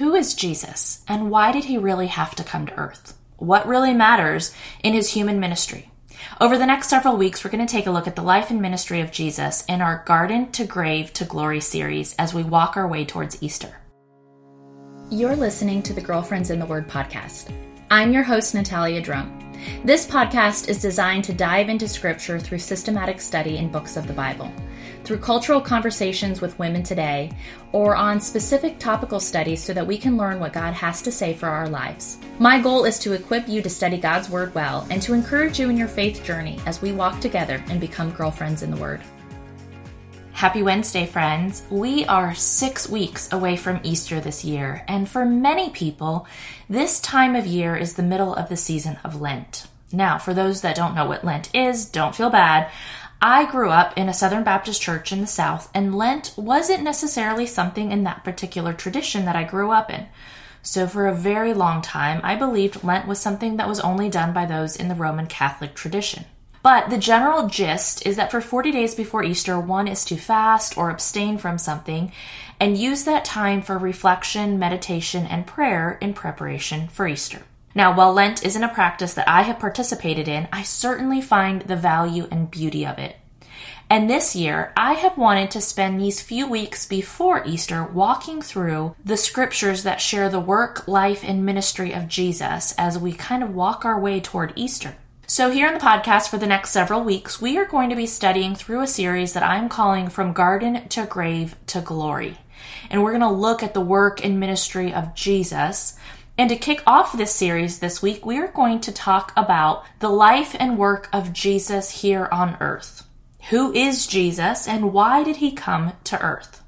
who is Jesus and why did he really have to come to earth? What really matters in his human ministry? Over the next several weeks, we're going to take a look at the life and ministry of Jesus in our Garden to Grave to Glory series as we walk our way towards Easter. You're listening to the Girlfriends in the Word podcast. I'm your host, Natalia Drum. This podcast is designed to dive into scripture through systematic study in books of the Bible through cultural conversations with women today, or on specific topical studies so that we can learn what God has to say for our lives. My goal is to equip you to study God's Word well and to encourage you in your faith journey as we walk together and become girlfriends in the Word. Happy Wednesday, friends. We are six weeks away from Easter this year, and for many people, this time of year is the middle of the season of Lent. Now, for those that don't know what Lent is, don't feel bad. I grew up in a Southern Baptist church in the South, and Lent wasn't necessarily something in that particular tradition that I grew up in. So, for a very long time, I believed Lent was something that was only done by those in the Roman Catholic tradition. But the general gist is that for 40 days before Easter, one is to fast or abstain from something and use that time for reflection, meditation, and prayer in preparation for Easter. Now, while Lent isn't a practice that I have participated in, I certainly find the value and beauty of it. And this year, I have wanted to spend these few weeks before Easter walking through the scriptures that share the work, life, and ministry of Jesus as we kind of walk our way toward Easter. So, here in the podcast for the next several weeks, we are going to be studying through a series that I'm calling From Garden to Grave to Glory. And we're going to look at the work and ministry of Jesus and to kick off this series this week, we are going to talk about the life and work of Jesus here on earth. Who is Jesus and why did he come to earth?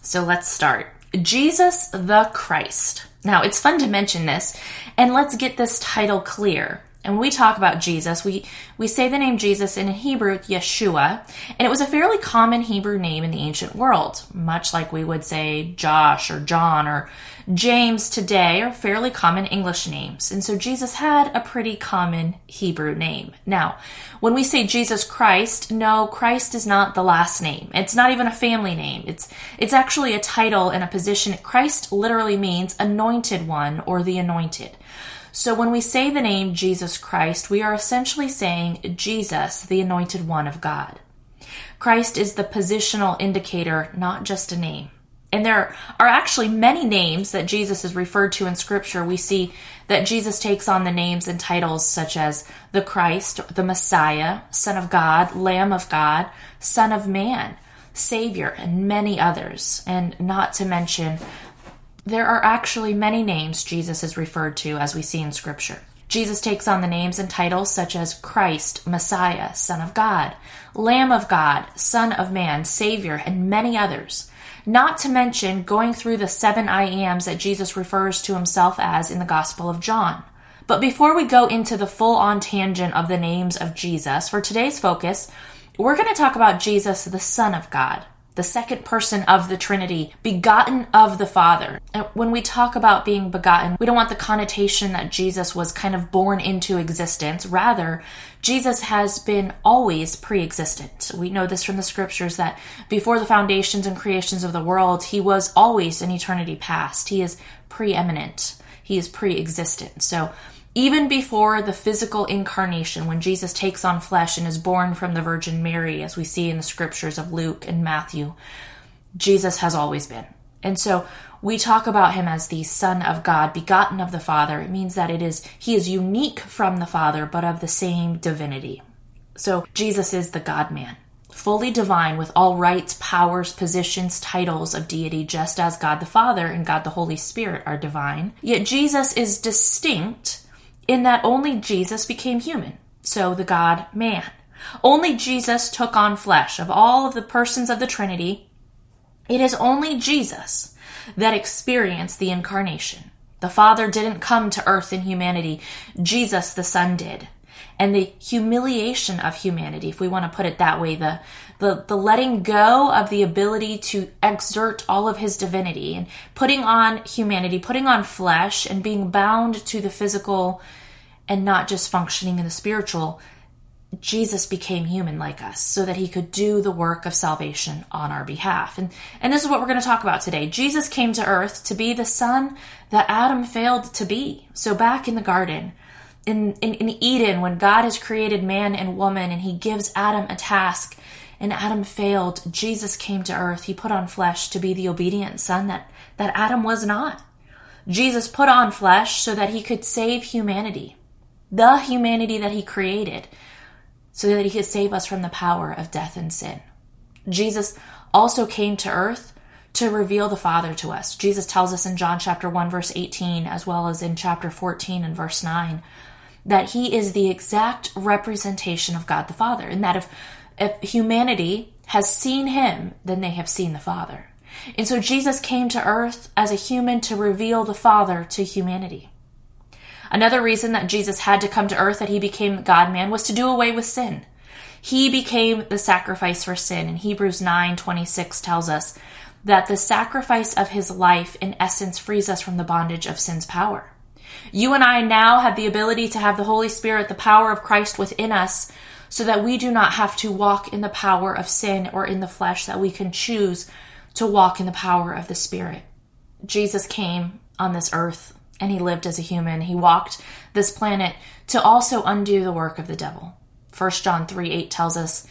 So let's start. Jesus the Christ. Now, it's fun to mention this, and let's get this title clear and we talk about Jesus, we, we say the name Jesus in Hebrew, Yeshua, and it was a fairly common Hebrew name in the ancient world, much like we would say Josh or John or James today are fairly common English names. And so Jesus had a pretty common Hebrew name. Now, when we say Jesus Christ, no, Christ is not the last name. It's not even a family name. It's, it's actually a title and a position. Christ literally means anointed one or the anointed. So when we say the name Jesus Christ, we are essentially saying Jesus, the anointed one of God. Christ is the positional indicator, not just a name. And there are actually many names that Jesus is referred to in Scripture. We see that Jesus takes on the names and titles such as the Christ, the Messiah, Son of God, Lamb of God, Son of Man, Savior, and many others. And not to mention there are actually many names Jesus is referred to as we see in Scripture. Jesus takes on the names and titles such as Christ, Messiah, Son of God, Lamb of God, Son of Man, Savior, and many others. Not to mention going through the seven I ams that Jesus refers to himself as in the Gospel of John. But before we go into the full on tangent of the names of Jesus, for today's focus, we're going to talk about Jesus, the Son of God the second person of the Trinity, begotten of the Father. And when we talk about being begotten, we don't want the connotation that Jesus was kind of born into existence. Rather, Jesus has been always pre existent. We know this from the scriptures that before the foundations and creations of the world, he was always in eternity past. He is preeminent, he is pre existent. So, even before the physical incarnation, when Jesus takes on flesh and is born from the Virgin Mary, as we see in the scriptures of Luke and Matthew, Jesus has always been. And so we talk about him as the Son of God, begotten of the Father. It means that it is he is unique from the Father, but of the same divinity. So Jesus is the God man, fully divine with all rights, powers, positions, titles of deity, just as God the Father and God the Holy Spirit are divine. Yet Jesus is distinct in that only Jesus became human, so the God man. Only Jesus took on flesh. Of all of the persons of the Trinity, it is only Jesus that experienced the incarnation. The Father didn't come to earth in humanity, Jesus the Son did. And the humiliation of humanity, if we want to put it that way, the, the, the letting go of the ability to exert all of his divinity and putting on humanity, putting on flesh and being bound to the physical and not just functioning in the spiritual. Jesus became human like us so that he could do the work of salvation on our behalf. And, and this is what we're going to talk about today. Jesus came to earth to be the son that Adam failed to be. So back in the garden, in, in, in Eden, when God has created man and woman and he gives Adam a task and Adam failed, Jesus came to earth. He put on flesh to be the obedient son that, that Adam was not. Jesus put on flesh so that he could save humanity, the humanity that he created so that he could save us from the power of death and sin. Jesus also came to earth to reveal the Father to us. Jesus tells us in John chapter 1 verse 18 as well as in chapter 14 and verse 9 that he is the exact representation of God the Father and that if if humanity has seen him then they have seen the Father. And so Jesus came to earth as a human to reveal the Father to humanity. Another reason that Jesus had to come to earth, that he became God man, was to do away with sin. He became the sacrifice for sin. And Hebrews 9 26 tells us that the sacrifice of his life, in essence, frees us from the bondage of sin's power. You and I now have the ability to have the Holy Spirit, the power of Christ within us, so that we do not have to walk in the power of sin or in the flesh, that we can choose to walk in the power of the Spirit. Jesus came on this earth and he lived as a human. He walked this planet to also undo the work of the devil. 1 John 3 8 tells us,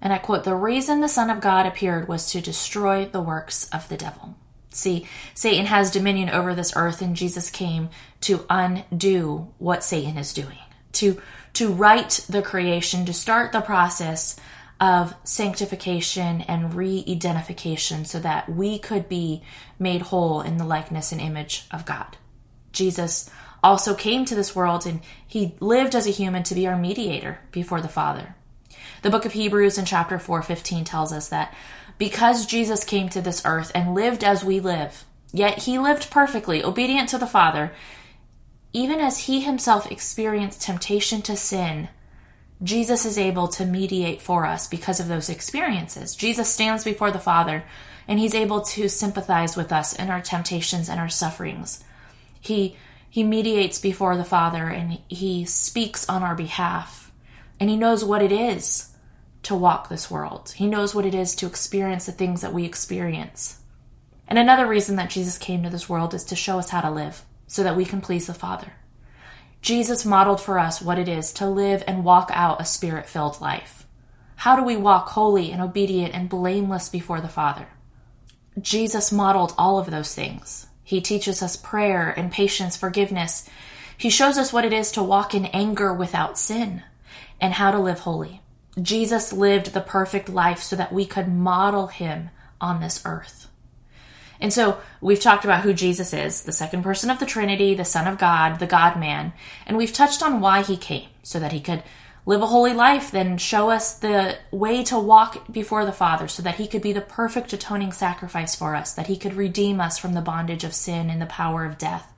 and I quote, The reason the Son of God appeared was to destroy the works of the devil. See, Satan has dominion over this earth, and Jesus came to undo what Satan is doing, to, to right the creation, to start the process of sanctification and re identification so that we could be made whole in the likeness and image of God. Jesus also came to this world and he lived as a human to be our mediator before the Father. The book of Hebrews in chapter 4:15 tells us that because Jesus came to this earth and lived as we live, yet he lived perfectly, obedient to the Father, even as he himself experienced temptation to sin, Jesus is able to mediate for us because of those experiences. Jesus stands before the Father and he's able to sympathize with us in our temptations and our sufferings. He he mediates before the Father and he speaks on our behalf. And he knows what it is to walk this world. He knows what it is to experience the things that we experience. And another reason that Jesus came to this world is to show us how to live so that we can please the Father. Jesus modeled for us what it is to live and walk out a spirit filled life. How do we walk holy and obedient and blameless before the Father? Jesus modeled all of those things. He teaches us prayer and patience, forgiveness. He shows us what it is to walk in anger without sin and how to live holy. Jesus lived the perfect life so that we could model him on this earth. And so we've talked about who Jesus is, the second person of the Trinity, the Son of God, the God man, and we've touched on why he came, so that he could live a holy life, then show us the way to walk before the Father so that He could be the perfect atoning sacrifice for us, that He could redeem us from the bondage of sin and the power of death,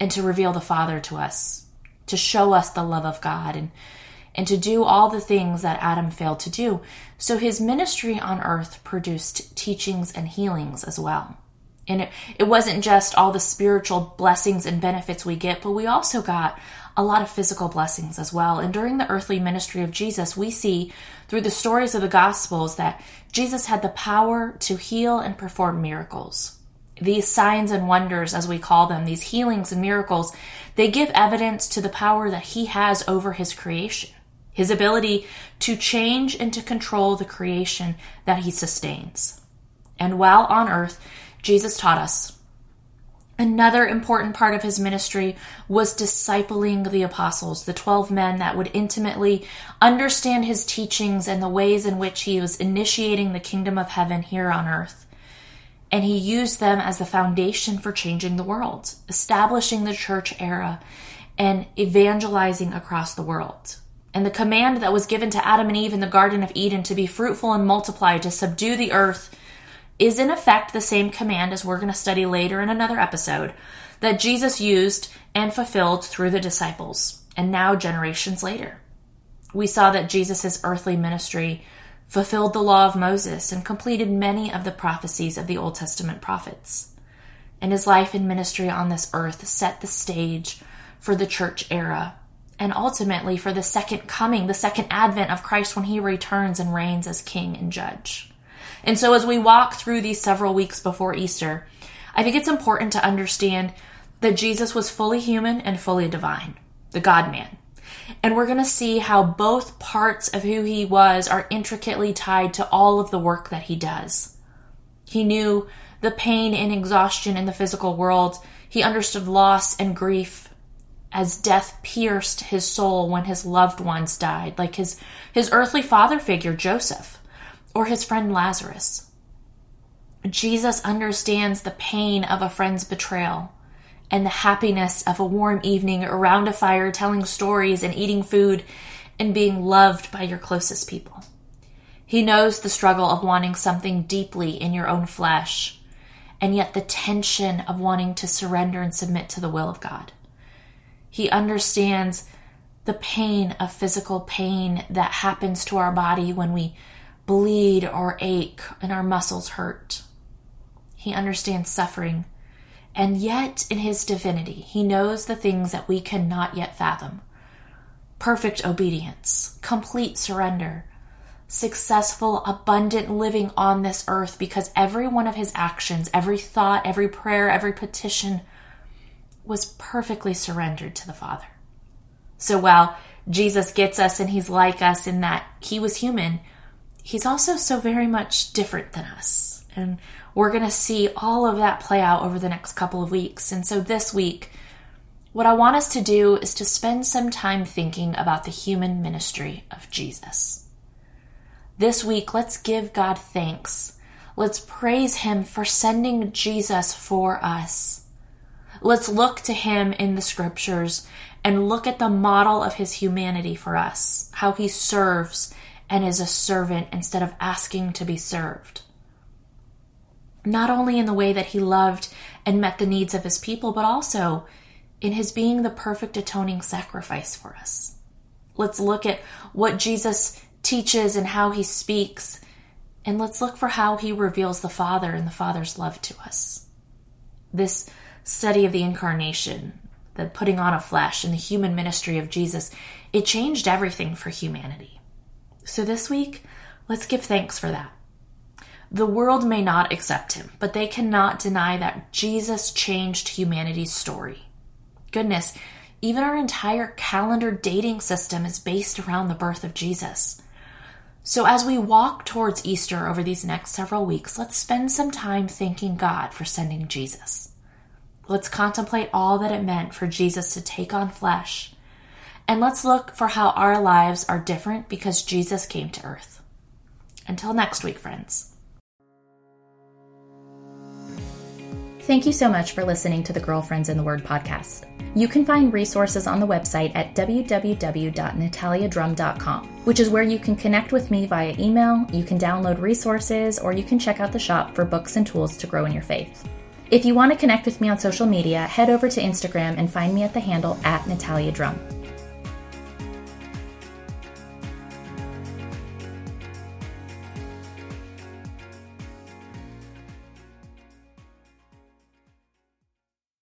and to reveal the Father to us, to show us the love of God, and, and to do all the things that Adam failed to do. So His ministry on earth produced teachings and healings as well. And it, it wasn't just all the spiritual blessings and benefits we get, but we also got a lot of physical blessings as well. And during the earthly ministry of Jesus, we see through the stories of the Gospels that Jesus had the power to heal and perform miracles. These signs and wonders, as we call them, these healings and miracles, they give evidence to the power that he has over his creation, his ability to change and to control the creation that he sustains. And while on earth, Jesus taught us Another important part of his ministry was discipling the apostles, the 12 men that would intimately understand his teachings and the ways in which he was initiating the kingdom of heaven here on earth. And he used them as the foundation for changing the world, establishing the church era, and evangelizing across the world. And the command that was given to Adam and Eve in the Garden of Eden to be fruitful and multiply, to subdue the earth, is in effect the same command as we're going to study later in another episode that Jesus used and fulfilled through the disciples, and now generations later. We saw that Jesus' earthly ministry fulfilled the law of Moses and completed many of the prophecies of the Old Testament prophets. And his life and ministry on this earth set the stage for the church era and ultimately for the second coming, the second advent of Christ when he returns and reigns as king and judge. And so as we walk through these several weeks before Easter, I think it's important to understand that Jesus was fully human and fully divine, the God man. And we're going to see how both parts of who he was are intricately tied to all of the work that he does. He knew the pain and exhaustion in the physical world. He understood loss and grief as death pierced his soul when his loved ones died, like his, his earthly father figure, Joseph, or his friend Lazarus. Jesus understands the pain of a friend's betrayal and the happiness of a warm evening around a fire telling stories and eating food and being loved by your closest people. He knows the struggle of wanting something deeply in your own flesh, and yet the tension of wanting to surrender and submit to the will of God. He understands the pain of physical pain that happens to our body when we bleed or ache and our muscles hurt. He understands suffering and yet, in his divinity, he knows the things that we cannot yet fathom perfect obedience, complete surrender, successful, abundant living on this earth because every one of his actions, every thought, every prayer, every petition was perfectly surrendered to the Father. So while Jesus gets us and he's like us in that he was human, he's also so very much different than us. And we're going to see all of that play out over the next couple of weeks. And so this week, what I want us to do is to spend some time thinking about the human ministry of Jesus. This week, let's give God thanks. Let's praise Him for sending Jesus for us. Let's look to Him in the scriptures and look at the model of His humanity for us, how He serves and is a servant instead of asking to be served not only in the way that he loved and met the needs of his people, but also in his being the perfect atoning sacrifice for us. Let's look at what Jesus teaches and how he speaks, and let's look for how he reveals the Father and the Father's love to us. This study of the incarnation, the putting on of flesh, and the human ministry of Jesus, it changed everything for humanity. So this week, let's give thanks for that. The world may not accept him, but they cannot deny that Jesus changed humanity's story. Goodness, even our entire calendar dating system is based around the birth of Jesus. So, as we walk towards Easter over these next several weeks, let's spend some time thanking God for sending Jesus. Let's contemplate all that it meant for Jesus to take on flesh. And let's look for how our lives are different because Jesus came to earth. Until next week, friends. Thank you so much for listening to the Girlfriends in the Word podcast. You can find resources on the website at www.nataliadrum.com, which is where you can connect with me via email, you can download resources, or you can check out the shop for books and tools to grow in your faith. If you want to connect with me on social media, head over to Instagram and find me at the handle at Natalia Drum.